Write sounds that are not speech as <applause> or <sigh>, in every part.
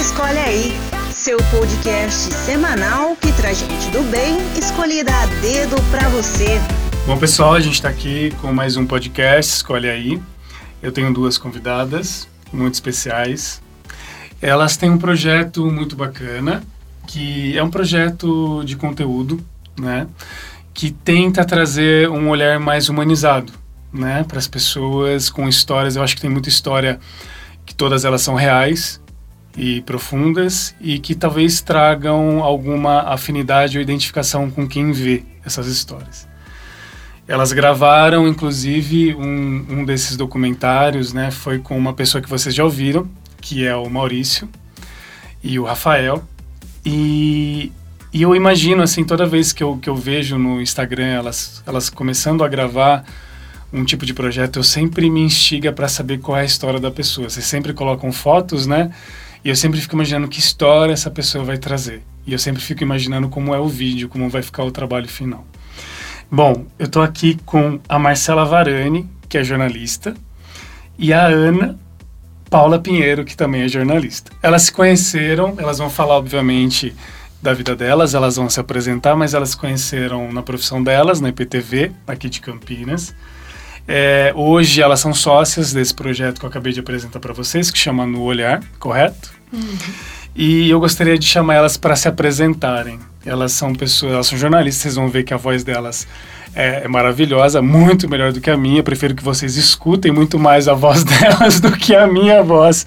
Escolhe aí, seu podcast semanal que traz gente do bem escolhida a dedo para você. Bom, pessoal, a gente está aqui com mais um podcast Escolhe aí. Eu tenho duas convidadas muito especiais. Elas têm um projeto muito bacana, que é um projeto de conteúdo, né? Que tenta trazer um olhar mais humanizado, né? Para as pessoas com histórias. Eu acho que tem muita história que todas elas são reais e profundas e que talvez tragam alguma afinidade ou identificação com quem vê essas histórias. Elas gravaram, inclusive, um, um desses documentários, né? Foi com uma pessoa que vocês já ouviram, que é o Maurício e o Rafael. E, e eu imagino, assim, toda vez que eu, que eu vejo no Instagram elas, elas começando a gravar um tipo de projeto, eu sempre me instiga para saber qual é a história da pessoa. Vocês sempre colocam fotos, né? E eu sempre fico imaginando que história essa pessoa vai trazer. E eu sempre fico imaginando como é o vídeo, como vai ficar o trabalho final. Bom, eu estou aqui com a Marcela Varani, que é jornalista, e a Ana Paula Pinheiro, que também é jornalista. Elas se conheceram, elas vão falar, obviamente, da vida delas, elas vão se apresentar, mas elas se conheceram na profissão delas, na IPTV, aqui de Campinas. É, hoje elas são sócias desse projeto que eu acabei de apresentar para vocês, que chama No Olhar, correto? Uhum. E eu gostaria de chamar elas para se apresentarem. Elas são pessoas, elas são jornalistas, vocês vão ver que a voz delas é, é, maravilhosa, muito melhor do que a minha. Prefiro que vocês escutem muito mais a voz <laughs> delas do que a minha voz.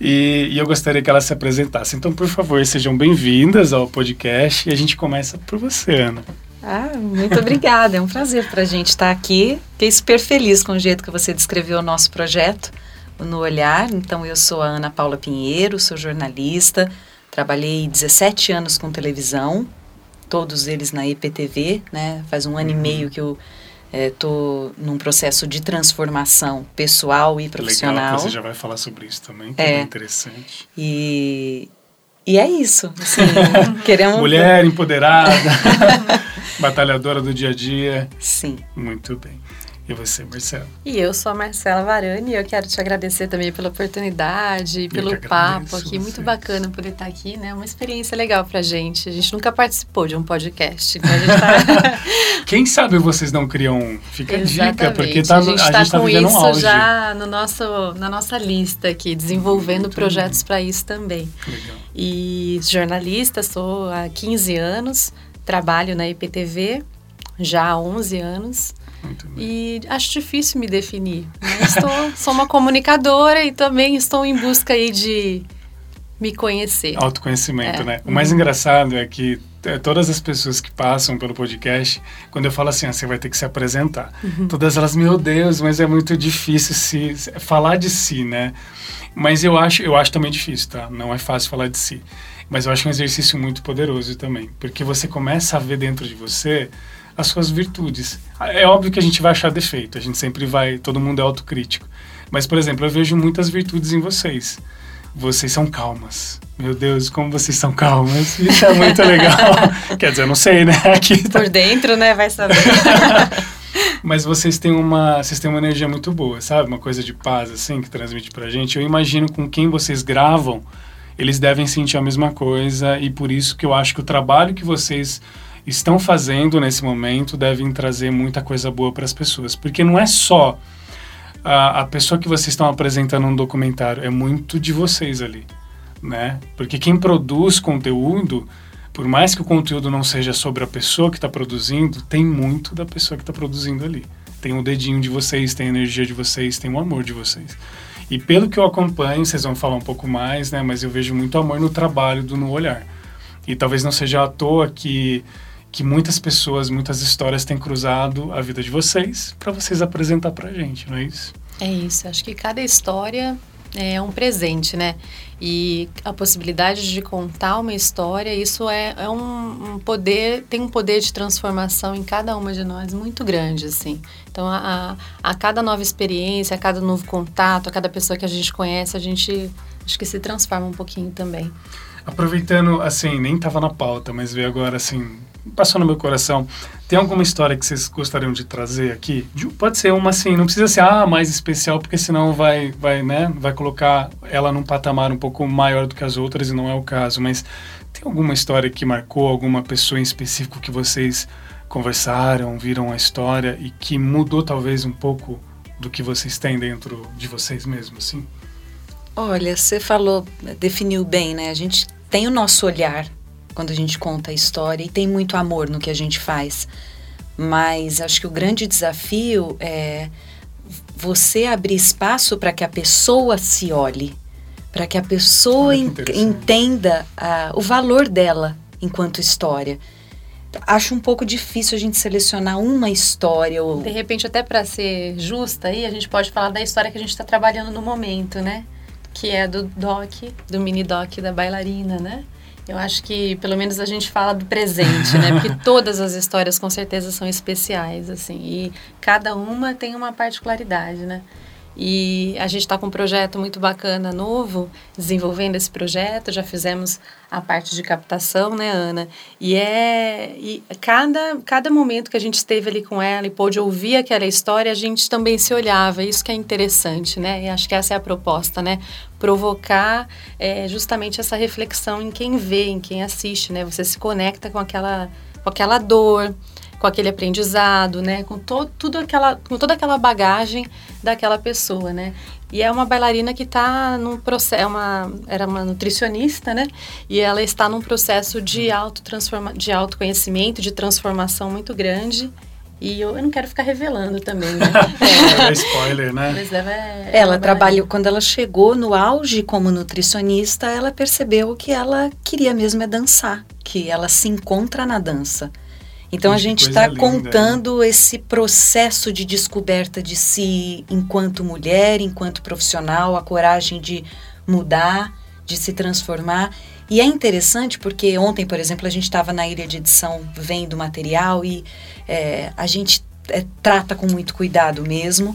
E, e eu gostaria que elas se apresentassem. Então, por favor, sejam bem-vindas ao podcast e a gente começa por você, Ana. Ah, muito obrigada. É um prazer para a gente estar aqui. Fiquei super feliz com o jeito que você descreveu o nosso projeto no Olhar. Então, eu sou a Ana Paula Pinheiro, sou jornalista. Trabalhei 17 anos com televisão, todos eles na IPTV, né? Faz um ano uhum. e meio que eu estou é, num processo de transformação pessoal e profissional. Legal, você já vai falar sobre isso também, que é, é interessante. E, e é isso. Assim, <laughs> queremos... Mulher empoderada. <laughs> Batalhadora do dia a dia. Sim. Muito bem. E você, Marcela? E eu sou a Marcela Varani e eu quero te agradecer também pela oportunidade, pelo papo aqui. Muito bacana poder estar aqui, né? Uma experiência legal pra gente. A gente nunca participou de um podcast. Então tá... <laughs> Quem sabe vocês não criam. Fica a dica, porque tá, a gente está tá, tá com isso um já no nosso, na nossa lista aqui, desenvolvendo Muito projetos para isso também. Legal. E jornalista, sou há 15 anos Trabalho na IPTV já há 11 anos. E acho difícil me definir. Né? Estou, sou uma comunicadora e também estou em busca aí de me conhecer. Autoconhecimento, é. né? O mais uhum. engraçado é que é, todas as pessoas que passam pelo podcast, quando eu falo assim, ah, você vai ter que se apresentar, uhum. todas elas, meu Deus, mas é muito difícil se, se, falar de si, né? Mas eu acho, eu acho também difícil, tá? Não é fácil falar de si. Mas eu acho um exercício muito poderoso também, porque você começa a ver dentro de você as suas virtudes. É óbvio que a gente vai achar defeito, a gente sempre vai, todo mundo é autocrítico. Mas, por exemplo, eu vejo muitas virtudes em vocês. Vocês são calmas. Meu Deus, como vocês são calmas. Isso é muito <laughs> legal. Quer dizer, eu não sei, né? Aqui tá... Por dentro, né? Vai saber. <laughs> Mas vocês têm uma, vocês têm uma energia muito boa, sabe? Uma coisa de paz assim que transmite pra gente. Eu imagino com quem vocês gravam eles devem sentir a mesma coisa e por isso que eu acho que o trabalho que vocês estão fazendo nesse momento devem trazer muita coisa boa para as pessoas, porque não é só a, a pessoa que vocês estão apresentando um documentário, é muito de vocês ali, né? Porque quem produz conteúdo, por mais que o conteúdo não seja sobre a pessoa que está produzindo, tem muito da pessoa que está produzindo ali. Tem o dedinho de vocês, tem a energia de vocês, tem o amor de vocês. E pelo que eu acompanho, vocês vão falar um pouco mais, né? Mas eu vejo muito amor no trabalho do No Olhar. E talvez não seja à toa que, que muitas pessoas, muitas histórias têm cruzado a vida de vocês para vocês apresentar para gente, não é isso? É isso. Acho que cada história é um presente, né? E a possibilidade de contar uma história, isso é, é um, um, poder, tem um poder de transformação em cada uma de nós muito grande, assim. Então, a, a, a cada nova experiência, a cada novo contato, a cada pessoa que a gente conhece, a gente acho que se transforma um pouquinho também. Aproveitando, assim, nem estava na pauta, mas veio agora, assim, passou no meu coração. Tem alguma história que vocês gostariam de trazer aqui? Pode ser uma assim, não precisa ser ah, mais especial, porque senão vai, vai, né, vai colocar ela num patamar um pouco maior do que as outras e não é o caso. Mas tem alguma história que marcou alguma pessoa em específico que vocês conversaram, viram a história e que mudou talvez um pouco do que vocês têm dentro de vocês mesmos, assim? Olha, você falou, definiu bem, né? A gente tem o nosso olhar quando a gente conta a história e tem muito amor no que a gente faz. Mas acho que o grande desafio é você abrir espaço para que a pessoa se olhe, para que a pessoa entenda uh, o valor dela enquanto história. Acho um pouco difícil a gente selecionar uma história. Ou... De repente, até para ser justa, aí a gente pode falar da história que a gente está trabalhando no momento, né? Que é do doc, do mini doc da bailarina, né? Eu acho que pelo menos a gente fala do presente, né? Porque <laughs> todas as histórias com certeza são especiais, assim, e cada uma tem uma particularidade, né? E a gente está com um projeto muito bacana novo, desenvolvendo esse projeto. Já fizemos a parte de captação, né, Ana? E é e cada, cada momento que a gente esteve ali com ela e pôde ouvir aquela história, a gente também se olhava. Isso que é interessante, né? E acho que essa é a proposta, né? Provocar é, justamente essa reflexão em quem vê, em quem assiste, né? Você se conecta com aquela, com aquela dor com aquele aprendizado, né? Com, to, tudo aquela, com toda aquela bagagem daquela pessoa, né? E é uma bailarina que está num processo, é uma, era uma nutricionista, né? E ela está num processo de, autotransforma, de autoconhecimento, de transformação muito grande. E eu, eu não quero ficar revelando também, né? <laughs> É, é spoiler, né? Mas ela, é, ela trabalhou, quando ela chegou no auge como nutricionista, ela percebeu que ela queria mesmo é dançar, que ela se encontra na dança. Então a gente está né? contando esse processo de descoberta de si enquanto mulher, enquanto profissional, a coragem de mudar, de se transformar. E é interessante porque ontem, por exemplo, a gente estava na ilha de edição vendo material e é, a gente é, trata com muito cuidado mesmo.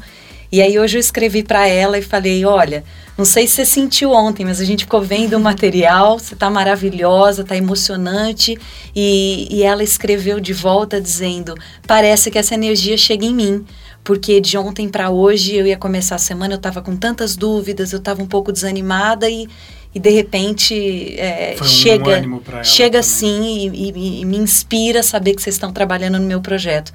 E aí hoje eu escrevi para ela e falei, olha, não sei se você sentiu ontem, mas a gente ficou vendo o material, você está maravilhosa, está emocionante. E, e ela escreveu de volta dizendo, parece que essa energia chega em mim porque de ontem para hoje eu ia começar a semana, eu estava com tantas dúvidas, eu estava um pouco desanimada e, e de repente é, um chega, chega assim e, e, e, me inspira saber que vocês estão trabalhando no meu projeto.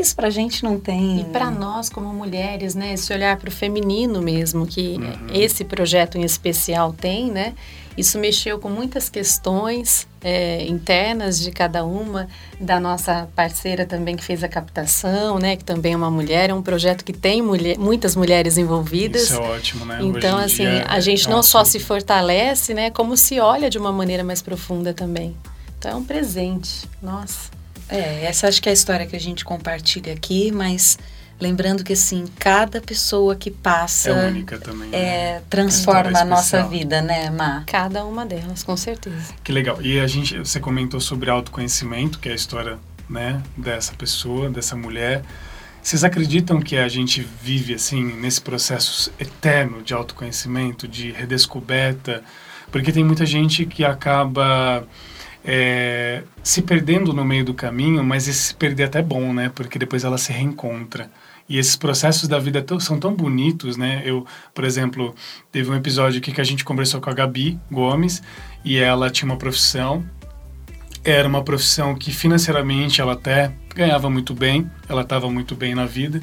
Isso pra gente não tem. E para nós, como mulheres, né, esse olhar para o feminino mesmo, que uhum. esse projeto em especial tem, né? Isso mexeu com muitas questões é, internas de cada uma, da nossa parceira também que fez a captação, né? Que também é uma mulher, é um projeto que tem mulher, muitas mulheres envolvidas. Isso é ótimo, né? Então, assim, a gente é não só se fortalece, né? Como se olha de uma maneira mais profunda também. Então é um presente. Nossa. É, essa acho que é a história que a gente compartilha aqui, mas lembrando que assim, cada pessoa que passa é única também. É, né? transforma a nossa vida, né, Má? Cada uma delas, com certeza. Que legal. E a gente, você comentou sobre autoconhecimento, que é a história, né, dessa pessoa, dessa mulher. Vocês acreditam que a gente vive assim nesse processo eterno de autoconhecimento, de redescoberta? Porque tem muita gente que acaba é, se perdendo no meio do caminho, mas esse se perder é até bom, né? Porque depois ela se reencontra. E esses processos da vida são tão bonitos, né? Eu, por exemplo, teve um episódio aqui que a gente conversou com a Gabi Gomes e ela tinha uma profissão. Era uma profissão que financeiramente ela até ganhava muito bem, ela estava muito bem na vida,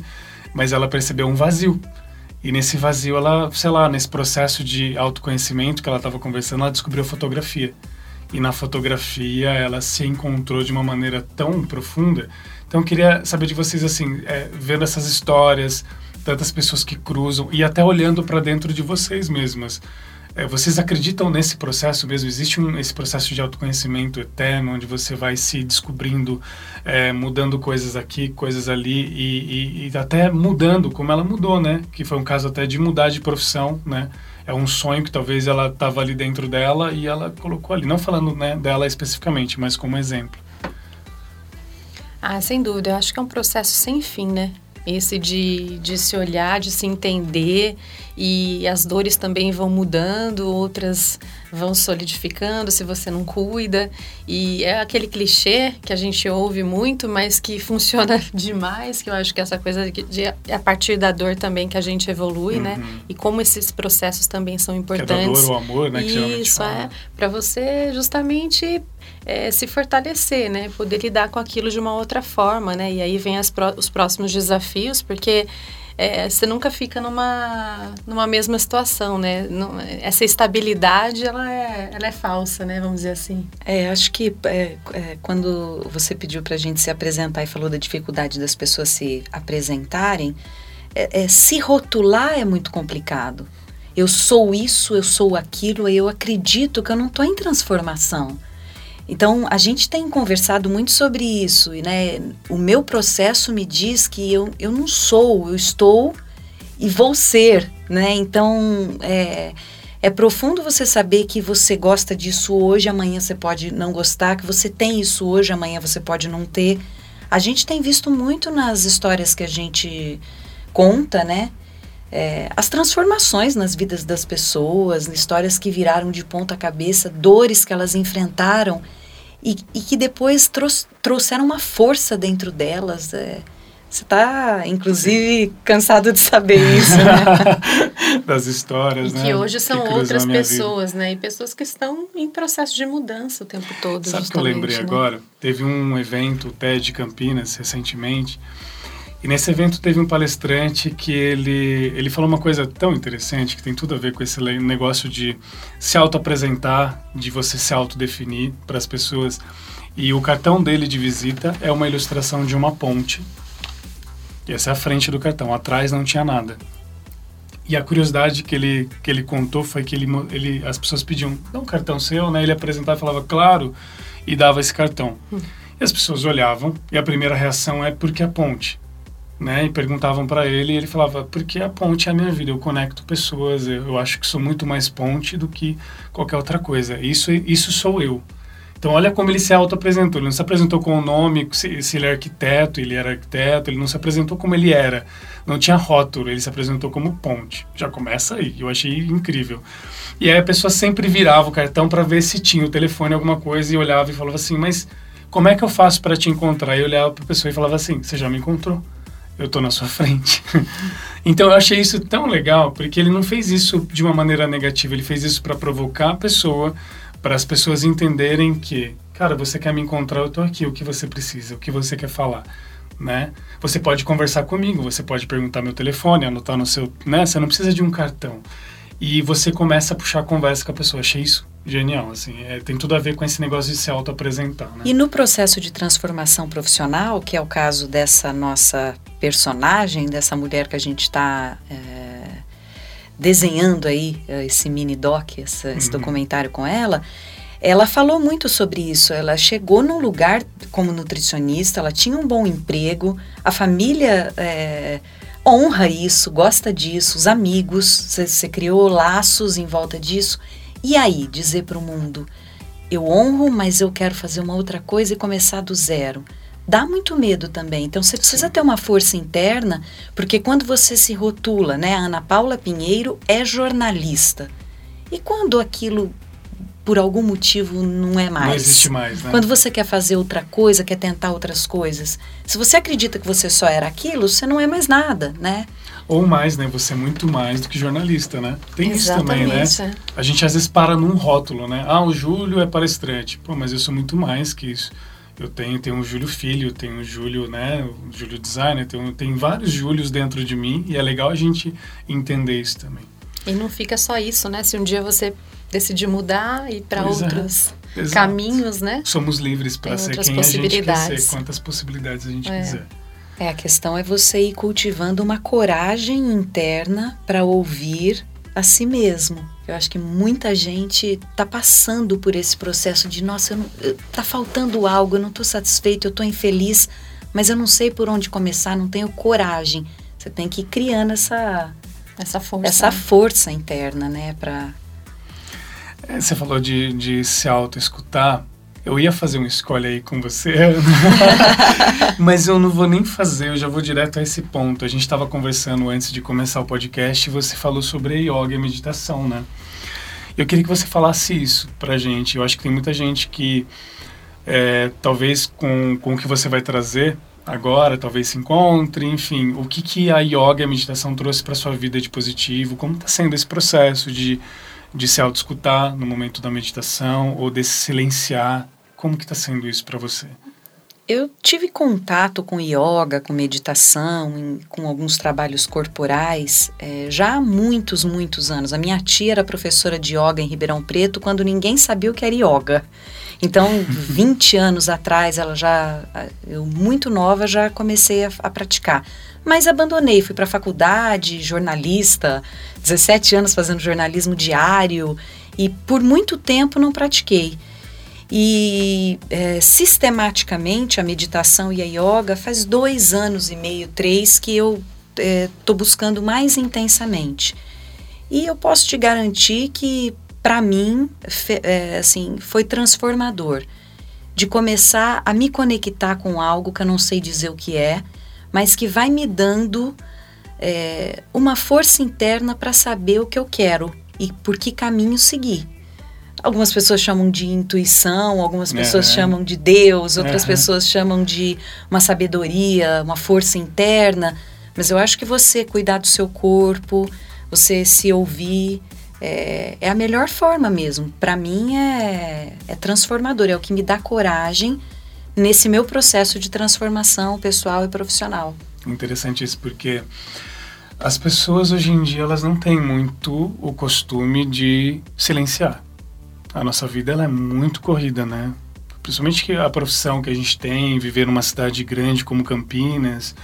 mas ela percebeu um vazio. E nesse vazio, ela, sei lá, nesse processo de autoconhecimento que ela estava conversando, ela descobriu a fotografia e na fotografia ela se encontrou de uma maneira tão profunda. Então eu queria saber de vocês assim, é, vendo essas histórias, tantas pessoas que cruzam e até olhando para dentro de vocês mesmas. É, vocês acreditam nesse processo mesmo? Existe um, esse processo de autoconhecimento eterno, onde você vai se descobrindo, é, mudando coisas aqui, coisas ali e, e, e até mudando, como ela mudou, né? Que foi um caso até de mudar de profissão, né? É um sonho que talvez ela estava ali dentro dela e ela colocou ali, não falando né, dela especificamente, mas como exemplo. Ah, sem dúvida. Eu acho que é um processo sem fim, né? Esse de, de se olhar, de se entender e as dores também vão mudando, outras vão solidificando se você não cuida. E é aquele clichê que a gente ouve muito, mas que <laughs> funciona <laughs> demais, que eu acho que essa coisa de, de a partir da dor também que a gente evolui, né? uhum. né? E como esses processos também são importantes. Que é da dor o amor, né? Isso, é. Para você justamente é, se fortalecer, né? Poder lidar com aquilo de uma outra forma, né? E aí vem pro, os próximos desafios, porque é, você nunca fica numa, numa mesma situação, né? Não, essa estabilidade, ela é, ela é falsa, né? Vamos dizer assim. É, acho que é, é, quando você pediu para a gente se apresentar e falou da dificuldade das pessoas se apresentarem, é, é, se rotular é muito complicado. Eu sou isso, eu sou aquilo, eu acredito que eu não estou em transformação. Então, a gente tem conversado muito sobre isso, e, né? O meu processo me diz que eu, eu não sou, eu estou e vou ser, né? Então, é, é profundo você saber que você gosta disso hoje, amanhã você pode não gostar, que você tem isso hoje, amanhã você pode não ter. A gente tem visto muito nas histórias que a gente conta, né? É, as transformações nas vidas das pessoas, histórias que viraram de ponta cabeça, dores que elas enfrentaram e, e que depois trouxeram uma força dentro delas. É, você está, inclusive, cansado de saber isso, né? <laughs> Das histórias, e né? Que hoje são que outras pessoas, vida. né? E pessoas que estão em processo de mudança o tempo todo. Sabe o que eu lembrei né? agora? Teve um evento, o TED Campinas, recentemente, e nesse evento teve um palestrante que ele, ele falou uma coisa tão interessante, que tem tudo a ver com esse negócio de se auto-apresentar, de você se autodefinir para as pessoas. E o cartão dele de visita é uma ilustração de uma ponte. E essa é a frente do cartão, atrás não tinha nada. E a curiosidade que ele, que ele contou foi que ele, ele, as pessoas pediam, dá um cartão seu, né? Ele apresentava e falava, claro, e dava esse cartão. Hum. E as pessoas olhavam, e a primeira reação é, porque a ponte? Né? E perguntavam para ele, e ele falava: porque a ponte é a minha vida, eu conecto pessoas, eu, eu, acho que sou muito mais ponte do que qualquer outra coisa. Isso, isso sou eu. Então, olha como ele se auto-apresentou. Ele não se apresentou com o nome, se, se, ele é arquiteto, ele era arquiteto, ele não se apresentou como ele era. Não tinha rótulo, ele se apresentou como ponte. Já começa aí, eu achei incrível. E aí a pessoa sempre virava o cartão para ver se tinha o telefone, alguma coisa, e olhava e falava assim: Mas como é que eu faço para te encontrar? E eu olhava para a pessoa e falava assim: Você já me encontrou? Eu estou na sua frente. <laughs> então eu achei isso tão legal, porque ele não fez isso de uma maneira negativa, ele fez isso para provocar a pessoa, para as pessoas entenderem que, cara, você quer me encontrar, eu estou aqui, o que você precisa, o que você quer falar. Né? Você pode conversar comigo, você pode perguntar meu telefone, anotar no seu, né? Você não precisa de um cartão. E você começa a puxar a conversa com a pessoa. Achei isso genial, assim, é, tem tudo a ver com esse negócio de se auto-apresentar, né? E no processo de transformação profissional, que é o caso dessa nossa personagem, dessa mulher que a gente está é, desenhando aí, é, esse mini doc, essa, esse uhum. documentário com ela, ela falou muito sobre isso. Ela chegou num lugar como nutricionista, ela tinha um bom emprego, a família é, honra isso, gosta disso, os amigos, você criou laços em volta disso. E aí, dizer para o mundo: eu honro, mas eu quero fazer uma outra coisa e começar do zero. Dá muito medo também. Então você precisa ter uma força interna, porque quando você se rotula, né? A Ana Paula Pinheiro é jornalista. E quando aquilo por algum motivo não é mais. Não existe mais, né? Quando você quer fazer outra coisa, quer tentar outras coisas. Se você acredita que você só era aquilo, você não é mais nada, né? Ou mais, né? Você é muito mais do que jornalista, né? Tem Exatamente, isso também, né? A gente às vezes para num rótulo, né? Ah, o Júlio é palestrante. Pô, mas eu sou muito mais que isso. Eu tenho, tenho o Júlio Filho, tenho o Júlio, né? O Júlio Designer, tenho, tem vários Júlios dentro de mim e é legal a gente entender isso também. E não fica só isso, né? Se um dia você decidir mudar e para outros é. caminhos, né? Somos livres para ser quem a gente quer ser, quantas possibilidades a gente é. quiser. É, a questão é você ir cultivando uma coragem interna para ouvir a si mesmo. Eu acho que muita gente está passando por esse processo de, nossa, está faltando algo, eu não estou satisfeito, eu estou infeliz, mas eu não sei por onde começar, não tenho coragem. Você tem que ir criando essa essa força, essa né? força interna, né, para é, Você falou de, de se auto-escutar Eu ia fazer um escolha aí com você, <laughs> mas eu não vou nem fazer, eu já vou direto a esse ponto. A gente estava conversando antes de começar o podcast e você falou sobre yoga e meditação, né? Eu queria que você falasse isso pra gente. Eu acho que tem muita gente que, é, talvez com, com o que você vai trazer agora, talvez se encontre, enfim, o que, que a yoga e a meditação trouxe para sua vida de positivo? Como está sendo esse processo de, de se auto-escutar no momento da meditação ou de se silenciar como que está sendo isso para você? Eu tive contato com yoga, com meditação, em, com alguns trabalhos corporais é, já há muitos, muitos anos. A minha tia era professora de yoga em Ribeirão Preto quando ninguém sabia o que era yoga. Então, <laughs> 20 anos atrás, ela já, eu muito nova, já comecei a, a praticar. Mas abandonei, fui para a faculdade, jornalista, 17 anos fazendo jornalismo diário e por muito tempo não pratiquei. E é, sistematicamente a meditação e a yoga faz dois anos e meio, três, que eu estou é, buscando mais intensamente. E eu posso te garantir que, para mim, fe, é, assim, foi transformador. De começar a me conectar com algo que eu não sei dizer o que é, mas que vai me dando é, uma força interna para saber o que eu quero e por que caminho seguir. Algumas pessoas chamam de intuição, algumas pessoas chamam de Deus, outras pessoas chamam de uma sabedoria, uma força interna. Mas eu acho que você cuidar do seu corpo, você se ouvir, é, é a melhor forma mesmo. Para mim é, é transformador, é o que me dá coragem nesse meu processo de transformação pessoal e profissional. Interessante isso, porque as pessoas hoje em dia elas não têm muito o costume de silenciar a nossa vida ela é muito corrida, né? Principalmente que a profissão que a gente tem, viver numa cidade grande como Campinas,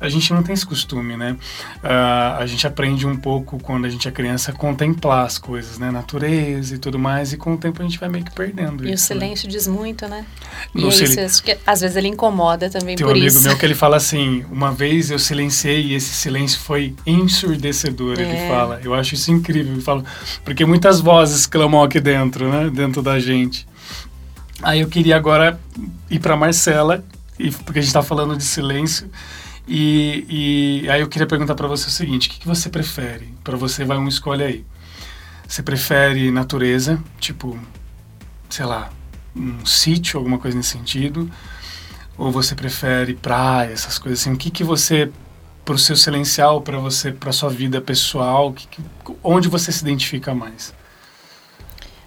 a gente não tem esse costume, né? Uh, a gente aprende um pouco quando a gente é criança a contemplar as coisas, né? Natureza e tudo mais, e com o tempo a gente vai meio que perdendo e isso. E o silêncio né? diz muito, né? No e isso, que às vezes ele incomoda também Tem por um amigo isso. meu que ele fala assim, uma vez eu silenciei e esse silêncio foi ensurdecedor, é. ele fala. Eu acho isso incrível, eu falo, porque muitas vozes clamam aqui dentro, né? Dentro da gente. Aí eu queria agora ir para Marcela, e, porque a gente está falando de silêncio, e, e aí eu queria perguntar para você o seguinte: o que, que você prefere? Para você, vai um escolhe aí. Você prefere natureza, tipo, sei lá, um sítio, alguma coisa nesse sentido? Ou você prefere praia, essas coisas assim? O que, que você, para o seu silencial, para você, para sua vida pessoal, que, que, onde você se identifica mais?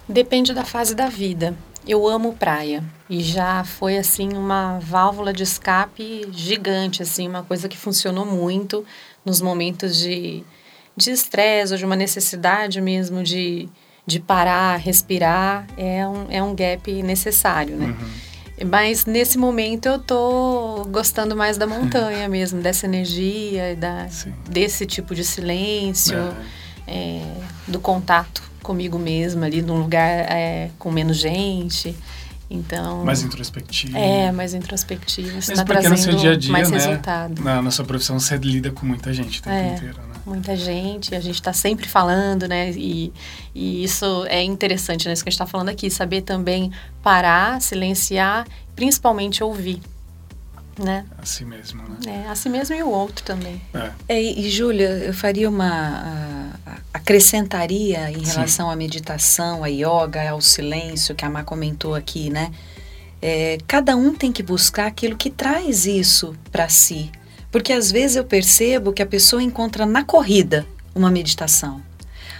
Depende da fase da vida. Eu amo praia e já foi assim uma válvula de escape gigante, assim, uma coisa que funcionou muito nos momentos de de estresse ou de uma necessidade mesmo de, de parar, respirar, é um, é um gap necessário, né? Uhum. Mas nesse momento eu tô gostando mais da montanha <laughs> mesmo, dessa energia, da, desse tipo de silêncio, é. É, do contato comigo mesma ali num lugar é, com menos gente. Então, mais introspectivo. É, mais introspectivo. Isso Mas tá porque no seu dia a dia, mais né, resultado. Na nossa profissão, você lida com muita gente o tempo é, inteiro, né? Muita gente, a gente está sempre falando, né? E, e isso é interessante, né? Isso que a gente está falando aqui, saber também parar, silenciar, principalmente ouvir né? Assim mesmo, né? É, assim mesmo e o outro também. É. é e, Júlia, eu faria uma... acrescentaria em relação Sim. à meditação, à yoga, ao silêncio, que a Má comentou aqui, né? É, cada um tem que buscar aquilo que traz isso para si. Porque às vezes eu percebo que a pessoa encontra na corrida uma meditação.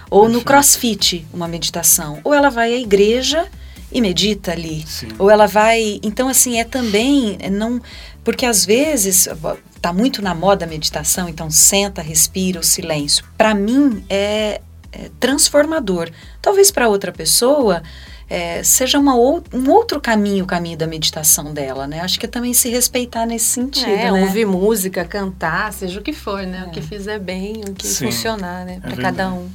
Ou Perfeito. no crossfit uma meditação. Ou ela vai à igreja e medita ali. Sim. Ou ela vai. Então, assim, é também. É não Porque às vezes está muito na moda a meditação, então senta, respira, o silêncio. Para mim é, é, transformador. Talvez para outra pessoa. É, seja uma ou, um outro caminho, o caminho da meditação dela, né? Acho que é também se respeitar nesse sentido, é, né? ouvir música, cantar, seja o que for, né? É. O que fizer bem, o que Sim, funcionar, né? Para cada um.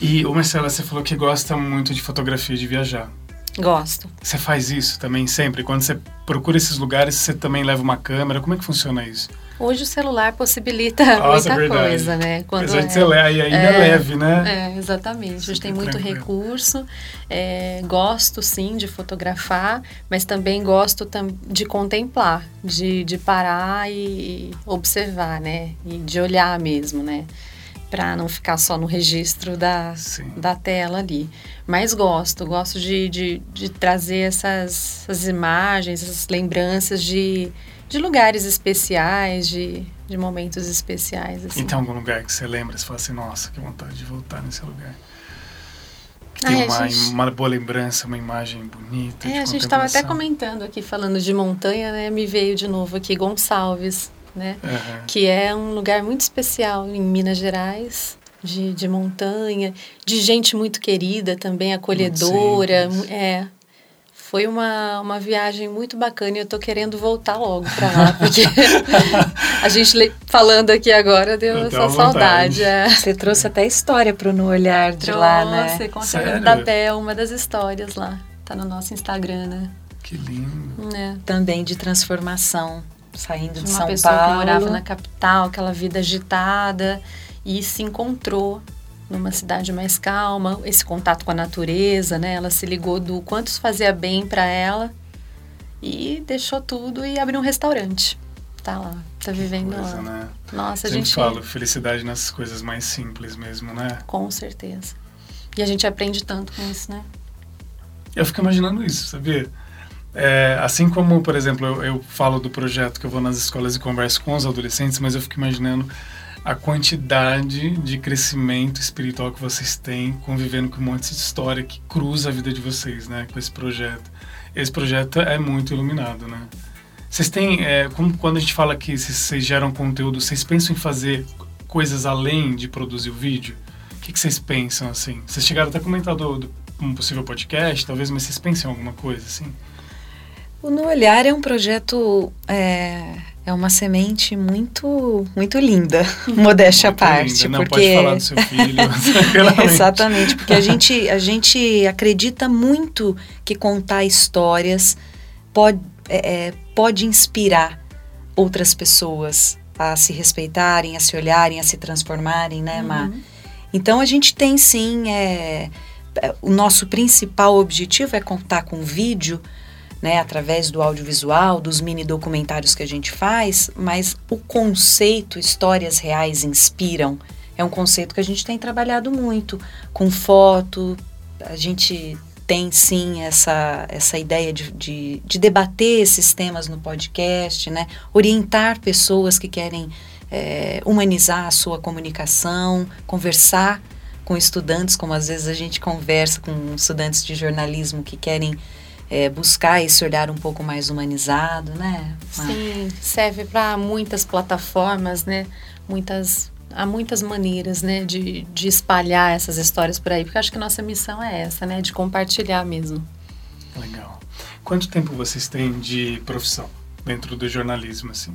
E, o Marcela, você falou que gosta muito de fotografia, de viajar. Gosto. Você faz isso também sempre? Quando você procura esses lugares, você também leva uma câmera? Como é que funciona isso? Hoje o celular possibilita Nossa, muita verdade. coisa, né? Quando Apesar é, de leve, ainda é, é leve, né? É, exatamente. A gente tem muito tranquilo. recurso. É, gosto, sim, de fotografar, mas também gosto tam de contemplar, de, de parar e observar, né? E de olhar mesmo, né? Para não ficar só no registro da, da tela ali. Mas gosto, gosto de, de, de trazer essas, essas imagens, essas lembranças de, de lugares especiais, de, de momentos especiais. Assim. E tem algum lugar que você lembra, você fala assim, nossa, que vontade de voltar nesse lugar? Que tem uma, gente... uma boa lembrança, uma imagem bonita. É, a gente estava até comentando aqui, falando de montanha, né? Me veio de novo aqui Gonçalves, né? Uhum. Que é um lugar muito especial em Minas Gerais. De, de montanha, de gente muito querida também, acolhedora. É, foi uma, uma viagem muito bacana e eu tô querendo voltar logo para lá, porque <laughs> a gente falando aqui agora deu essa saudade. É. Você trouxe até história para No Olhar de trouxe, lá, né? Com certeza, da Bel, uma das histórias lá. Tá no nosso Instagram, né? Que lindo. É. Também de transformação, saindo de, de São Paulo. Uma pessoa que morava na capital, aquela vida agitada, e se encontrou numa cidade mais calma, esse contato com a natureza, né? Ela se ligou do quanto isso fazia bem para ela e deixou tudo e abriu um restaurante. Tá lá, tá vivendo coisa, lá. Né? Nossa, Sempre a gente falo, felicidade nessas coisas mais simples mesmo, né? Com certeza. E a gente aprende tanto com isso, né? Eu fico imaginando isso, sabia? É, assim como, por exemplo, eu, eu falo do projeto que eu vou nas escolas e converso com os adolescentes, mas eu fico imaginando a quantidade de crescimento espiritual que vocês têm convivendo com um monte de história que cruza a vida de vocês, né, com esse projeto. Esse projeto é muito iluminado, né? Vocês têm, é, como, quando a gente fala que vocês geram conteúdo, vocês pensam em fazer coisas além de produzir o vídeo? O que, que vocês pensam, assim? Vocês chegaram até a comentar do, do um possível podcast, talvez, mas vocês pensam em alguma coisa, assim? O No Olhar é um projeto é, é uma semente muito muito linda, <laughs> modéstia à parte, linda. Não, porque pode falar do seu filho. <laughs> exatamente, porque a <laughs> gente a gente acredita muito que contar histórias pode é, é, pode inspirar outras pessoas a se respeitarem, a se olharem, a se transformarem, né, Má? Uhum. Então a gente tem sim é, é o nosso principal objetivo é contar com vídeo né, através do audiovisual, dos mini documentários que a gente faz, mas o conceito histórias reais inspiram é um conceito que a gente tem trabalhado muito com foto. A gente tem sim essa, essa ideia de, de, de debater esses temas no podcast, né? orientar pessoas que querem é, humanizar a sua comunicação, conversar com estudantes, como às vezes a gente conversa com estudantes de jornalismo que querem é, buscar esse olhar um pouco mais humanizado, né? Sim, serve para muitas plataformas, né? Muitas há muitas maneiras, né, de, de espalhar essas histórias por aí, porque acho que nossa missão é essa, né, de compartilhar mesmo. Legal. Quanto tempo vocês têm de profissão dentro do jornalismo, assim?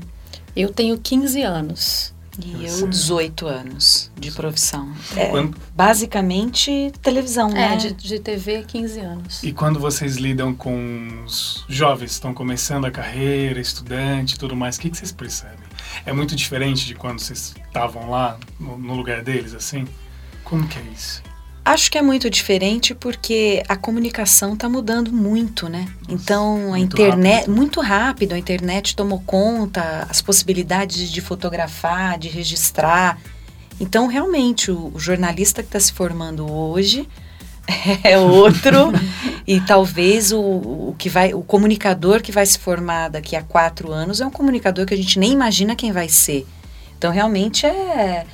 Eu tenho 15 anos. E eu, 18 anos de profissão. É, basicamente, televisão, é, né? De, de TV, 15 anos. E quando vocês lidam com os jovens, estão começando a carreira, estudante e tudo mais, o que, que vocês percebem? É muito diferente de quando vocês estavam lá, no, no lugar deles, assim? Como que é isso? Acho que é muito diferente porque a comunicação está mudando muito, né? Nossa, então a internet, rápido. muito rápido, a internet tomou conta, as possibilidades de fotografar, de registrar. Então realmente o, o jornalista que está se formando hoje <laughs> é outro e talvez o, o que vai, o comunicador que vai se formar daqui a quatro anos é um comunicador que a gente nem imagina quem vai ser. Então realmente é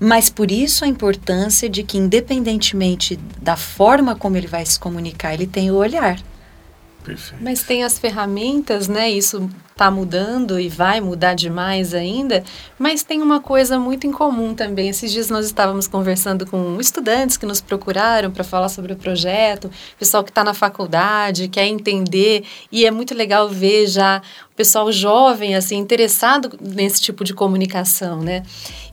mas por isso a importância de que, independentemente da forma como ele vai se comunicar, ele tem o olhar. Perfeito. Mas tem as ferramentas, né? Isso está mudando e vai mudar demais ainda. Mas tem uma coisa muito em comum também. Esses dias nós estávamos conversando com estudantes que nos procuraram para falar sobre o projeto, pessoal que está na faculdade, quer entender. E é muito legal ver já o pessoal jovem, assim, interessado nesse tipo de comunicação, né?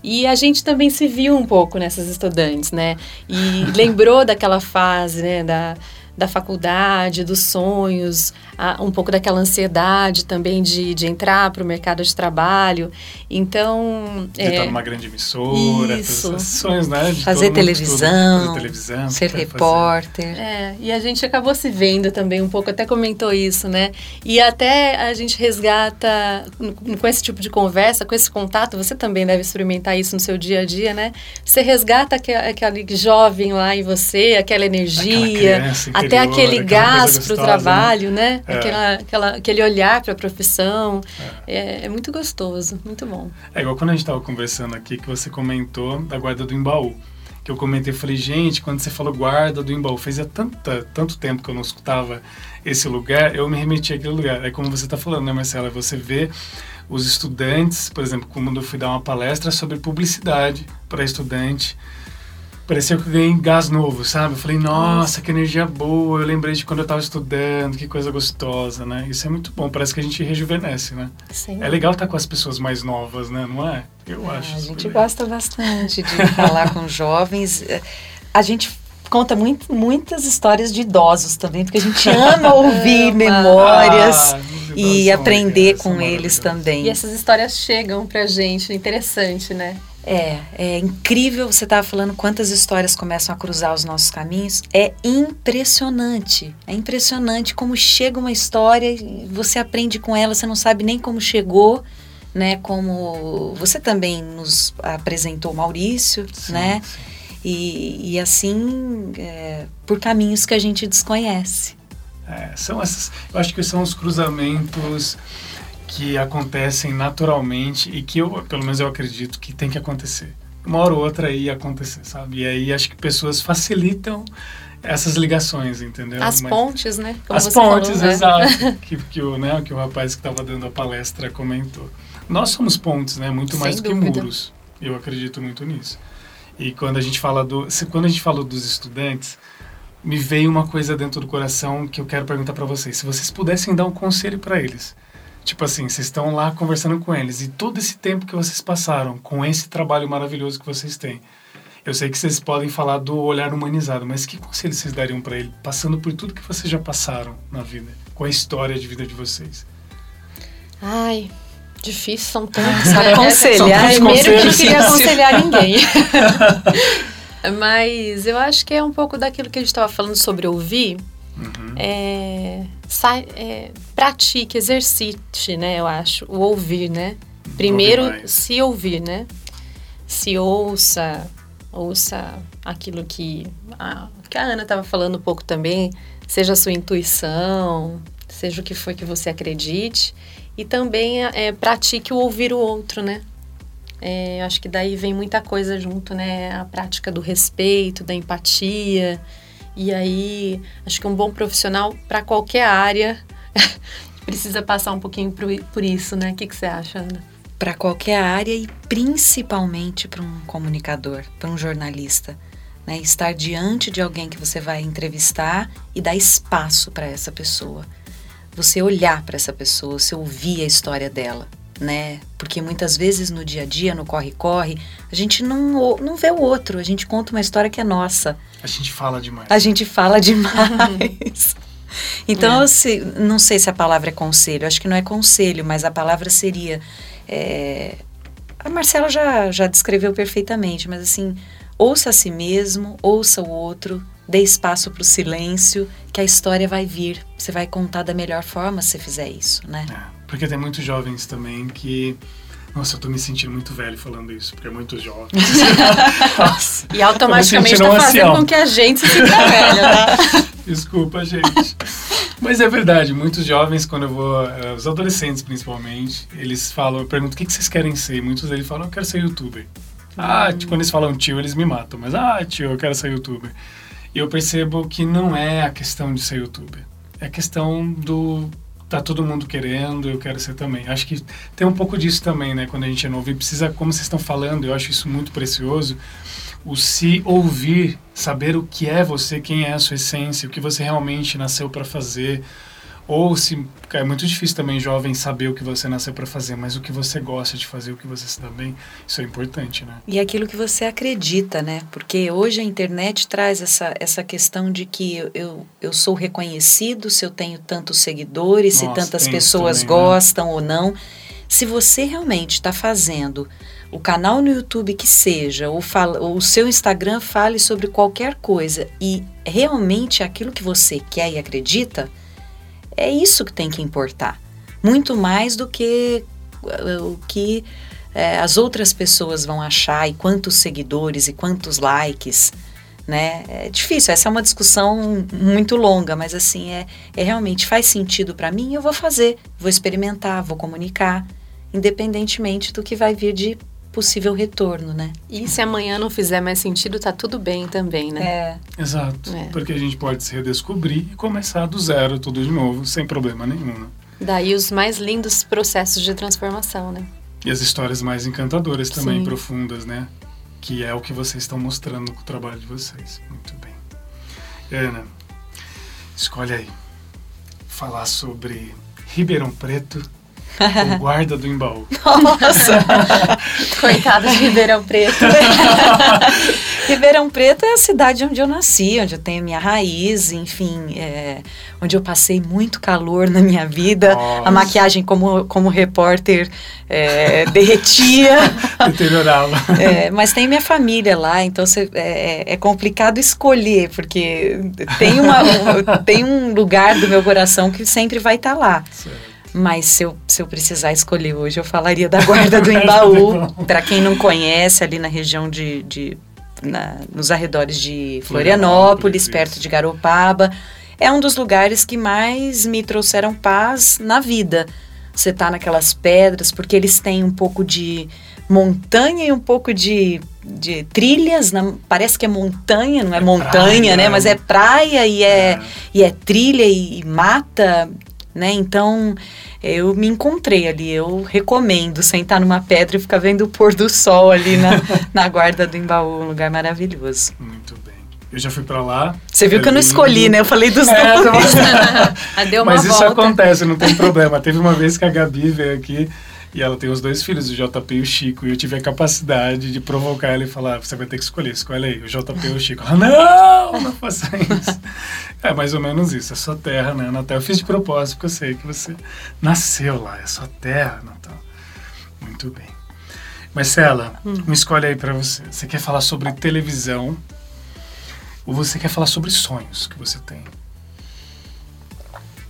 E a gente também se viu um pouco nessas estudantes, né? E <laughs> lembrou daquela fase, né? Da, da faculdade, dos sonhos, um pouco daquela ansiedade também de, de entrar para o mercado de trabalho. Então. De é, estar numa grande emissora, isso. sonhos, né? De fazer, televisão, fazer televisão, ser repórter. É, e a gente acabou se vendo também um pouco, até comentou isso, né? E até a gente resgata, com esse tipo de conversa, com esse contato, você também deve experimentar isso no seu dia a dia, né? Você resgata aquele, aquele jovem lá em você, aquela energia, até aquele gás para o trabalho, né? né? É. Aquela, aquela, aquele olhar para a profissão. É. é. É, muito gostoso, muito bom. É igual quando a gente estava conversando aqui, que você comentou da guarda do Embaú. Que eu comentei, falei, gente, quando você falou guarda do Embaú, fazia tanta, tanto tempo que eu não escutava esse lugar, eu me remeti àquele lugar. É como você está falando, né, Marcela? Você vê os estudantes, por exemplo, quando eu fui dar uma palestra sobre publicidade para estudante, parecia que eu ganhei gás novo, sabe? Eu falei, nossa, que energia boa. Eu lembrei de quando eu estava estudando, que coisa gostosa, né? Isso é muito bom, parece que a gente rejuvenesce, né? Sim. É legal estar com as pessoas mais novas, né? Não é? Eu é, acho. A gente gosta bastante de falar com jovens. A gente conta muito, muitas histórias de idosos também, porque a gente ama <laughs> ouvir memórias ah, e aprender com eles também. E essas histórias chegam pra gente, interessante, né? É, é incrível. Você estava falando quantas histórias começam a cruzar os nossos caminhos. É impressionante. É impressionante como chega uma história, você aprende com ela, você não sabe nem como chegou, né? Como você também nos apresentou Maurício, sim, né? Sim. E, e assim, é, por caminhos que a gente desconhece. É, são essas. Eu acho que são os cruzamentos que acontecem naturalmente e que eu, pelo menos eu acredito que tem que acontecer. Uma hora ou outra ia acontecer, sabe? E aí acho que pessoas facilitam essas ligações, entendeu? As Mas, pontes, né? Como as pontes, falou, né? exato. <laughs> que, que, o, né, que o rapaz que estava dando a palestra comentou. Nós somos pontes, né? Muito mais do que muros. Eu acredito muito nisso. E quando a gente fala do, quando a gente falou dos estudantes, me veio uma coisa dentro do coração que eu quero perguntar para vocês. Se vocês pudessem dar um conselho para eles, Tipo assim, vocês estão lá conversando com eles e todo esse tempo que vocês passaram com esse trabalho maravilhoso que vocês têm. Eu sei que vocês podem falar do olhar humanizado, mas que conselho vocês dariam para ele, passando por tudo que vocês já passaram na vida, com a história de vida de vocês? Ai, difícil, são tantos. <laughs> Né? Aconselhar, primeiro que queria aconselhar ninguém. <laughs> mas eu acho que é um pouco daquilo que a gente estava falando sobre ouvir. Uhum. É, sai, é, pratique, exercite, né? Eu acho, o ouvir, né? Primeiro, se ouvir, né? Se ouça, ouça aquilo que a, que a Ana estava falando um pouco também, seja a sua intuição, seja o que foi que você acredite, e também é, pratique o ouvir o outro, né? É, acho que daí vem muita coisa junto, né? A prática do respeito, da empatia, e aí, acho que um bom profissional para qualquer área <laughs> precisa passar um pouquinho por, por isso, né? O que, que você acha, Ana? Para qualquer área e principalmente para um comunicador, para um jornalista. Né? Estar diante de alguém que você vai entrevistar e dar espaço para essa pessoa. Você olhar para essa pessoa, você ouvir a história dela né? Porque muitas vezes no dia a dia, no corre-corre, a gente não, não vê o outro, a gente conta uma história que é nossa. A gente fala demais. A gente fala <laughs> demais. Então, é. se, não sei se a palavra é conselho, acho que não é conselho, mas a palavra seria. É, a Marcela já, já descreveu perfeitamente, mas assim, ouça a si mesmo, ouça o outro, dê espaço para o silêncio, que a história vai vir. Você vai contar da melhor forma se fizer isso, né? É. Porque tem muitos jovens também que. Nossa, eu tô me sentindo muito velho falando isso, porque é muito jovem. <laughs> Nossa, e automaticamente tá fazendo com que a gente se sinta velha, <laughs> tá? Desculpa, gente. Mas é verdade, muitos jovens, quando eu vou, uh, os adolescentes principalmente, eles falam, eu pergunto o que, que vocês querem ser. Muitos deles falam, eu quero ser youtuber. Ah, hum. quando eles falam tio, eles me matam. Mas, ah, tio, eu quero ser youtuber. E eu percebo que não é a questão de ser youtuber. É a questão do tá todo mundo querendo, eu quero ser também. Acho que tem um pouco disso também, né? Quando a gente é novo e precisa, como vocês estão falando, eu acho isso muito precioso, o se ouvir, saber o que é você, quem é a sua essência, o que você realmente nasceu para fazer, Ou se é muito difícil também jovem saber o que você nasceu para fazer, mas o que você gosta de fazer, o que você se dá bem, isso é importante, né? E aquilo que você acredita, né? Porque hoje a internet traz essa, essa questão de que eu, eu sou reconhecido se eu tenho tantos seguidores, Nossa, se tantas pessoas também, né? gostam né? ou não. Se você realmente está fazendo o canal no YouTube que seja, ou, fala, ou o seu Instagram fale sobre qualquer coisa e realmente aquilo que você quer e acredita, é isso que tem que importar. Muito mais do que uh, o que é, as outras pessoas vão achar e quantos seguidores e quantos likes. Né? É difícil, essa é uma discussão muito longa, mas assim, é, é realmente faz sentido para mim, eu vou fazer, vou experimentar, vou comunicar, independentemente do que vai vir de possível retorno, né? E se amanhã não fizer mais sentido, tá tudo bem também, né? É. Exato. É. Porque a gente pode se redescobrir e começar do zero, tudo de novo, sem problema nenhum. Né? Daí os mais lindos processos de transformação, né? E as histórias mais encantadoras também, Sim. profundas, né? Que é o que vocês estão mostrando com o trabalho de vocês. Muito bem. Ana, escolhe aí. Falar sobre Ribeirão Preto o guarda do embaú. <laughs> Nossa! <laughs> Coitado de Ribeirão Preto. <laughs> Ribeirão Preto é a cidade onde eu nasci, onde eu tenho minha raiz, enfim, é, onde eu passei muito calor na minha vida. Nossa. A maquiagem como, como repórter é, derretia. Deteriorava. É, mas tem minha família lá, então cê, é, é, complicado escolher, porque tem, uma, um, tem um lugar do meu coração que sempre vai estar tá lá. Certo. Mas se eu, se eu precisar escolher hoje, eu falaria da Guarda do <laughs> Embaú. Para quem não conhece, ali na região de. de na, nos arredores de Florianópolis, perto de Garopaba. É um dos lugares que mais me trouxeram paz na vida. Você tá naquelas pedras, porque eles têm um pouco de montanha e um pouco de, de trilhas. Na, parece que é montanha, não é, é montanha, praia, né? Mas é praia e é, é. E é trilha e, e mata, né? Então eu me encontrei ali. Eu recomendo sentar numa pedra e ficar vendo o pôr do sol ali na, <laughs> na guarda do Embaú, um lugar maravilhoso. Muito bem. Eu já fui para lá. Você viu que eu não escolhi, né? Eu falei dos <laughs> é, dois. <laughs> Deu uma Mas volta. isso acontece, não tem problema. Teve uma vez que a Gabi veio aqui e ela tem os dois filhos, o JP e o Chico. E eu tive a capacidade de provocar ela e falar: você vai ter que escolher, escolhe aí, o JP ou o Chico. Ela, não, não faça isso. <laughs> é mais ou menos isso, é sua terra, né, Natal? Eu fiz de propósito, porque eu sei que você nasceu lá, é sua terra, Natal. Muito bem. Marcela, hum. uma escolha aí para você. Você quer falar sobre televisão ou você quer falar sobre sonhos que você tem?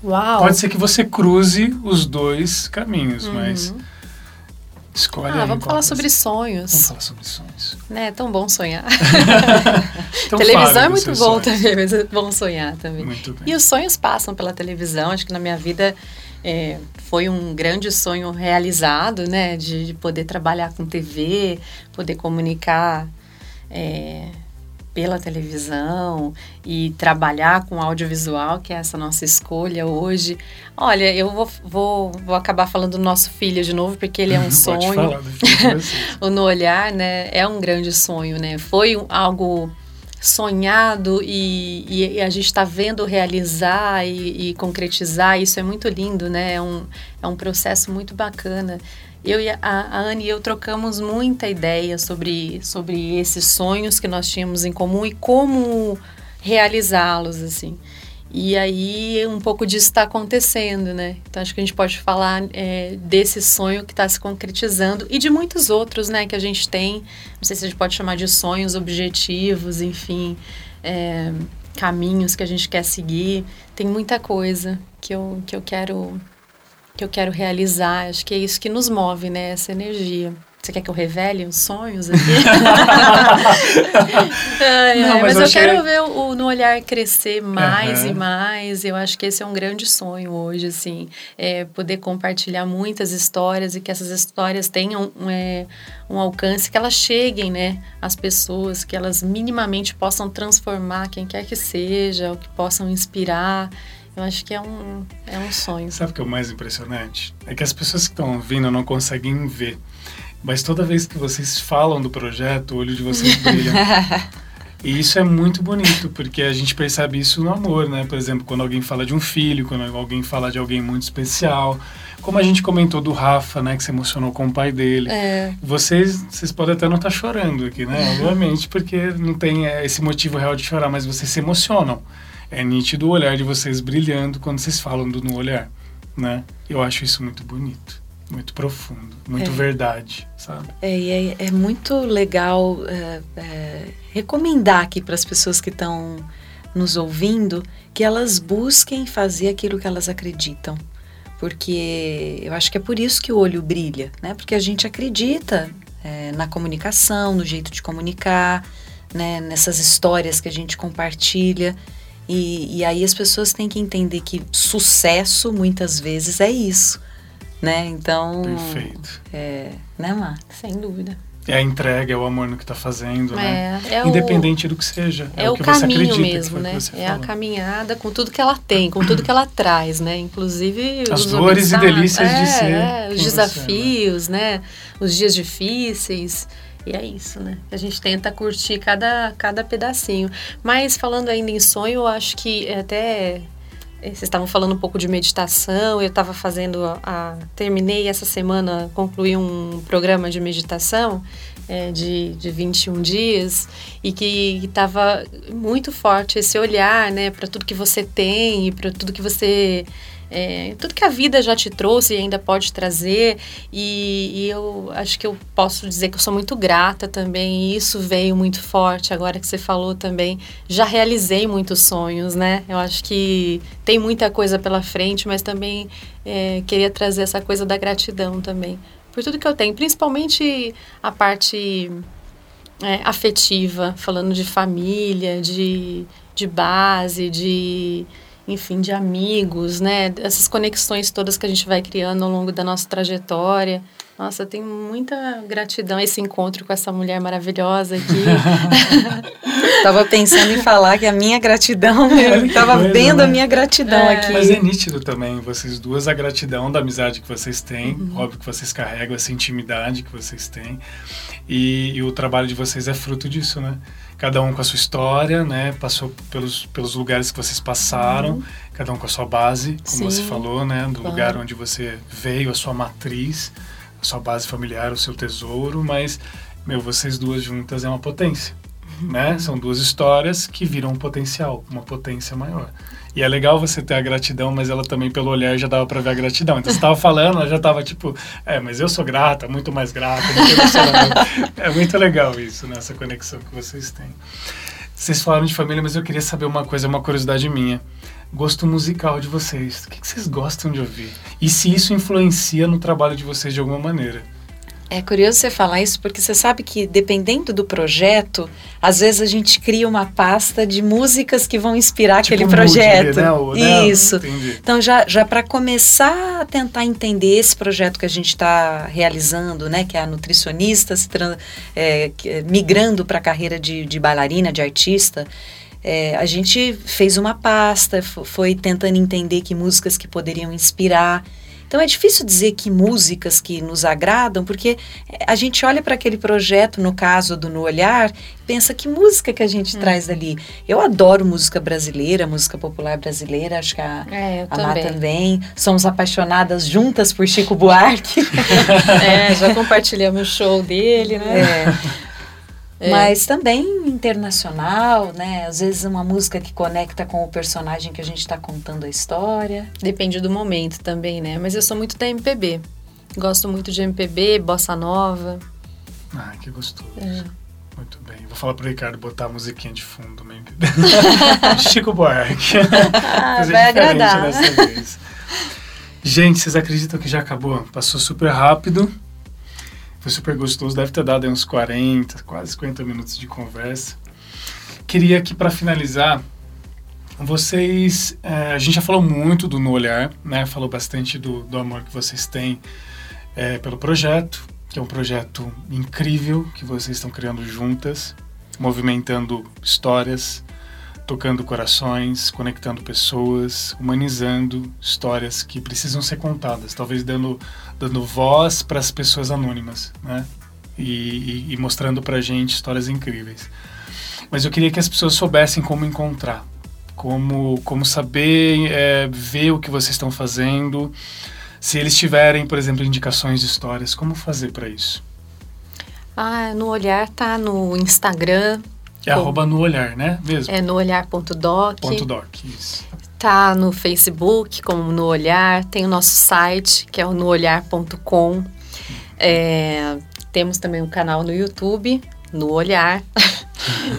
Uau. Pode ser que você cruze os dois caminhos, uhum. mas escolhe. Ah, vamos falar sobre sonhos. Vamos falar sobre sonhos. Né, é tão bom sonhar. <laughs> então televisão é muito bom sonhos. também, mas é bom sonhar também. Muito bem. E os sonhos passam pela televisão. Acho que na minha vida é, foi um grande sonho realizado, né, de, de poder trabalhar com TV, poder comunicar. É, pela televisão e trabalhar com audiovisual, que é essa nossa escolha hoje. Olha, eu vou, vou, vou acabar falando do nosso filho de novo, porque ele é um <laughs> sonho. Falar, <laughs> o No Olhar, né, é um grande sonho, né? Foi algo sonhado e, e, a gente está vendo realizar e, e, concretizar, isso é muito lindo, né? É um, é um processo muito bacana. Eu e a, a Anne e eu trocamos muita ideia sobre, sobre esses sonhos que nós tínhamos em comum e como realizá-los, assim. E aí um pouco disso está acontecendo, né? Então acho que a gente pode falar é, desse sonho que está se concretizando e de muitos outros, né? Que a gente tem. Não sei se a gente pode chamar de sonhos, objetivos, enfim, é, caminhos que a gente quer seguir. Tem muita coisa que eu, que eu quero que eu quero realizar. Acho que é isso que nos move, né? Essa energia. Você quer que eu revele os sonhos aqui? <laughs> <laughs> Não, mas, mas, eu, achei... quero ver o, No Olhar crescer mais uhum. e mais. Eu acho que esse é um grande sonho hoje, assim. É poder compartilhar muitas histórias e que essas histórias tenham é, um alcance, que elas cheguem, né? Às pessoas, que elas minimamente possam transformar quem quer que seja, ou que possam inspirar. Eu acho que é um, é um sonho. Sabe o que é o mais impressionante? É que as pessoas que estão ouvindo não conseguem ver. Mas toda vez que vocês falam do projeto, o olho de vocês <laughs> brilha. E isso é muito bonito, porque a gente percebe isso no amor, né? Por exemplo, quando alguém fala de um filho, quando alguém fala de alguém muito especial. Como a gente comentou do Rafa, né? Que se emocionou com o pai dele. É. Vocês, vocês podem até não estar chorando aqui, né? <laughs> Obviamente, porque não tem é, esse motivo real de chorar, mas vocês se emocionam. É nítido o olhar de vocês brilhando quando vocês falam do no olhar, né? Eu acho isso muito bonito muito profundo, muito É. verdade, sabe? É, é, é muito legal é, é, recomendar aqui para as pessoas que estão nos ouvindo que elas busquem fazer aquilo que elas acreditam. Porque eu acho que é por isso que o olho brilha, né? Porque a gente acredita é, na comunicação, no jeito de comunicar, né? nessas histórias que a gente compartilha. E, e aí as pessoas têm que entender que sucesso, muitas vezes, é isso. Né? Então. Perfeito. É, né, Mar? Sem dúvida. É a entrega, é o amor no que está fazendo, né? É, é o, Independente do que seja. é o, que você caminho mesmo, o né? você É a caminhada com tudo que ela tem, com tudo que ela traz, né? Inclusive As os dores e obstáculos, delícias de é, ser é, os você é, desafios, né? Os dias difíceis. E é isso, né? A gente tenta curtir cada, cada pedacinho. Mas falando ainda em sonho, eu acho que até eh, vocês estavam falando um pouco de meditação. Eu estava fazendo a, terminei essa semana, concluí um programa de meditação eh, de, de 21 dias e que estava muito forte esse olhar, né, para tudo que você tem e para tudo que você é, tudo que a vida já te trouxe e ainda pode trazer e, e eu acho que eu posso dizer que eu sou muito grata também e isso veio muito forte agora que você falou também. Já realizei muitos sonhos né? Eu acho que tem muita coisa pela frente mas também é, queria trazer essa coisa da gratidão também por tudo que eu tenho principalmente a parte é, afetiva falando de família de, de base de enfim, de amigos, né? Essas conexões todas que a gente vai criando ao longo da nossa trajetória. Nossa, eu tenho muita gratidão a esse encontro com essa mulher maravilhosa aqui. <laughs> Tava pensando em falar que a minha gratidão, eu que tava coisa, vendo né? a minha gratidão É. aqui. Mas é nítido também, vocês duas, a gratidão da amizade que vocês têm. Uhum. Óbvio que vocês carregam essa intimidade que vocês têm. E, e o trabalho de vocês é fruto disso, né? Cada um com a sua história, né? Passou pelos, pelos lugares que vocês passaram, cada um com a sua base, como Uhum. Sim, você falou, né? Do claro. lugar onde você veio, a sua matriz, a sua base familiar, o seu tesouro. Mas, meu, vocês duas juntas é uma potência. Né? São duas histórias que viram um potencial, uma potência maior. E é legal você ter a gratidão, mas ela também pelo olhar já dava para ver a gratidão. Então você estava falando, ela já estava tipo, é, mas eu sou grata, muito mais grata. <laughs> é muito legal isso, né? essa conexão que vocês têm. Vocês falaram de família, mas eu queria saber uma coisa, uma curiosidade minha. Gosto musical de vocês. O que vocês gostam de ouvir? E se isso influencia no trabalho de vocês de alguma maneira? É curioso você falar isso, porque você sabe que dependendo do projeto, às vezes a gente cria uma pasta de músicas que vão inspirar Tipo aquele um mood, projeto. né? O- né? Isso. Então, já, já para começar a tentar entender esse projeto que a gente está realizando, né, que é a nutricionista se é, é, migrando para a carreira de, de bailarina, de artista, é, a gente fez uma pasta, fo- foi tentando entender que músicas que poderiam inspirar. Então é difícil dizer que músicas que nos agradam, porque a gente olha para aquele projeto, no caso do No Olhar, pensa que música que a gente traz dali. Eu adoro música brasileira, música popular brasileira, acho que a, É, a Má também. também. Somos apaixonadas juntas por Chico Buarque. <laughs> É, já compartilhamos o show dele, né? É. É. Mas também internacional, né? Às vezes uma música que conecta com o personagem que a gente está contando a história. Depende do momento também, né? Mas eu sou muito da MPB. Gosto muito de MPB, bossa nova. Ah, que gostoso. É. Muito bem. Vou falar pro Ricardo botar a musiquinha de fundo mesmo. <laughs> Chico Buarque. <laughs> Ah, Fazer vai diferente agradar. dessa vez. Gente, vocês acreditam que já acabou? Passou super rápido. Foi super gostoso. Deve ter dado uns 40, quase 50 minutos de conversa. Queria que, para finalizar, vocês. eh, a gente já falou muito do No Olhar, né? Falou bastante do, do amor que vocês têm eh, pelo projeto, que é um projeto incrível que vocês estão criando juntas, movimentando histórias, tocando corações, conectando pessoas, humanizando histórias que precisam ser contadas, talvez dando, dando voz para as pessoas anônimas, né? E, e, e mostrando para gente histórias incríveis. Mas eu queria que as pessoas soubessem como encontrar, como, como saber é, ver o que vocês estão fazendo. Se eles tiverem, por exemplo, indicações de histórias, como fazer para isso? Ah, no Olhar tá no Instagram. É com, arroba no olhar, né? Mesmo? É no olhar.doc. Ponto doc, isso. Tá no Facebook, como no Olhar. Tem o nosso site, que é o noolhar.com. É, temos também um canal no YouTube, no Olhar. <laughs>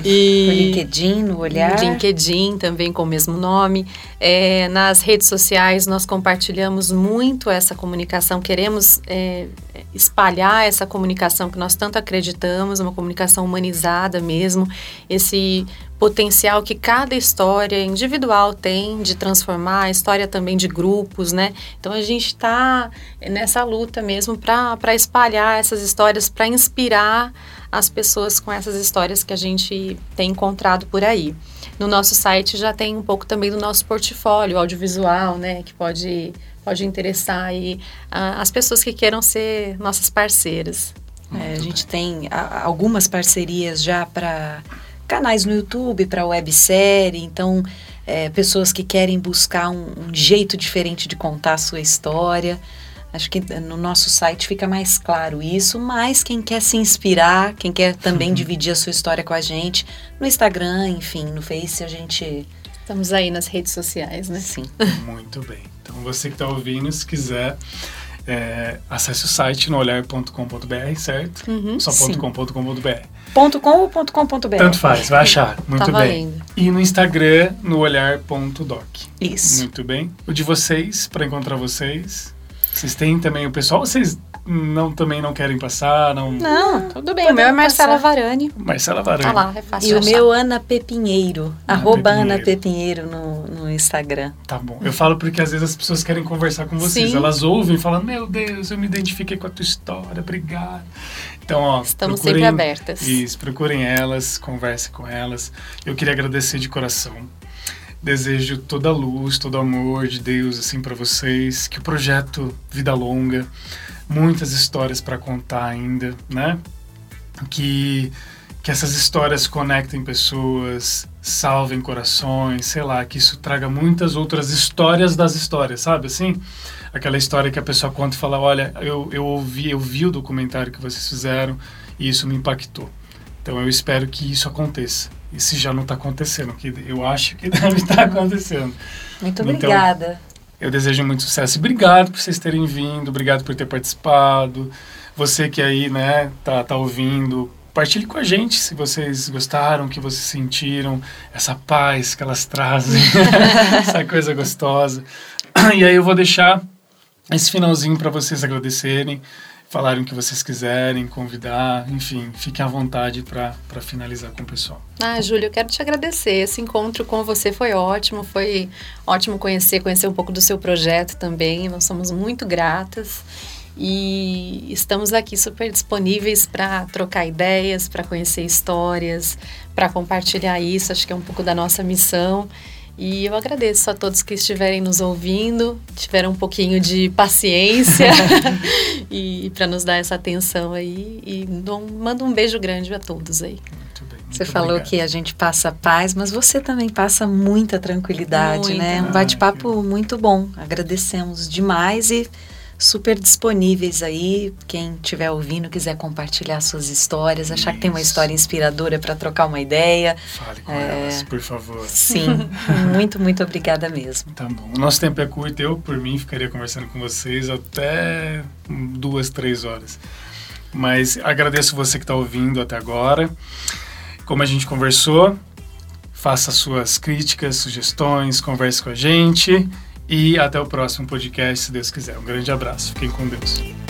e no LinkedIn, no Olhar. LinkedIn, também com o mesmo nome. É, nas redes sociais, nós compartilhamos muito essa comunicação, queremos é, espalhar essa comunicação que nós tanto acreditamos, uma comunicação humanizada mesmo, esse potencial que cada história individual tem de transformar, a história também de grupos, né? Então a gente está nessa luta mesmo para espalhar essas histórias, para inspirar as pessoas com essas histórias que a gente tem encontrado por aí. No nosso site já tem um pouco também do nosso portfólio audiovisual, né, que pode pode interessar aí uh, as pessoas que queiram ser nossas parceiras. É, a gente tem a, algumas parcerias já para canais no YouTube, para websérie, então é, pessoas que querem buscar um, um jeito diferente de contar a sua história. Acho que no nosso site fica mais claro isso, mas quem quer se inspirar, quem quer também <laughs> dividir a sua história com a gente, no Instagram, enfim, no Face, a gente. Estamos aí nas redes sociais, né? Sim. <laughs> Muito bem. Então, você que está ouvindo, se quiser, é, acesse o site no olhar.com.br, certo? Uhum, Só .com.com.br. Ponto .com ou ponto .com.br? Tanto faz, vai achar. Muito tá bem. Valendo. E no Instagram, no olhar.doc. Isso. Muito bem. O de vocês, para encontrar vocês, vocês têm também o pessoal, vocês não também não querem passar, não? Não, tudo bem. O meu é Marcela Varani. Marcela Varani. Tá lá, é fácil. E o meu Ana Pepinheiro, Ana arroba Pepinheiro. Ana Pepinheiro no, no Instagram. Tá bom. Eu falo porque às vezes as pessoas querem conversar com vocês. Sim. Elas ouvem e falam: Meu Deus, eu me identifiquei com a tua história, obrigado. Então, ó. Estamos procurem, sempre abertas. Isso, procurem elas, conversem com elas. Eu queria agradecer de coração. Desejo toda a luz, todo o amor de Deus assim para vocês, que o projeto Vida Longa, muitas histórias para contar ainda, né? Que que essas histórias conectem pessoas, salvem corações, sei lá, que isso traga muitas outras histórias das histórias, sabe assim? Aquela história que a pessoa conta e fala, olha, eu, eu ouvi, eu vi o documentário que vocês fizeram e isso me impactou. Então eu espero que isso aconteça. Se já não está acontecendo, que eu acho que <laughs> deve estar acontecendo. Muito Então, obrigada. Eu desejo muito sucesso. Obrigado por vocês terem vindo, obrigado por ter participado. Você que aí, né, tá, tá ouvindo, partilhe com a gente se vocês gostaram, o que vocês sentiram, essa paz que elas trazem, <laughs> essa coisa gostosa. E aí eu vou deixar esse finalzinho para vocês agradecerem, falarem o que vocês quiserem, convidar, enfim, fiquem à vontade para finalizar com o pessoal. Ah, Júlia, eu quero te agradecer. Esse encontro com você foi ótimo, foi ótimo conhecer, conhecer um pouco do seu projeto também. Nós somos muito gratas e estamos aqui super disponíveis para trocar ideias, para conhecer histórias, para compartilhar isso. Acho que é um pouco da nossa missão. E eu agradeço a todos que estiverem nos ouvindo, tiveram um pouquinho de paciência <laughs> <laughs> e para nos dar essa atenção aí. E dou mando um beijo grande a todos aí. Muito bem. Você muito falou obrigado. que a gente passa paz, mas você também passa muita tranquilidade, Muita. né? Um bate-papo muito bom. Agradecemos demais e super disponíveis aí. Quem estiver ouvindo, quiser compartilhar suas histórias, achar que tem uma Isso. história inspiradora para trocar uma ideia. Fale com É. elas, por favor. Sim, <laughs> muito, muito obrigada mesmo. Tá bom. O nosso tempo é curto. Eu, por mim, ficaria conversando com vocês até duas, três horas. Mas agradeço você que está ouvindo até agora. Como a gente conversou, faça suas críticas, sugestões, converse com a gente. E até o próximo podcast, se Deus quiser. Um grande abraço. Fiquem com Deus.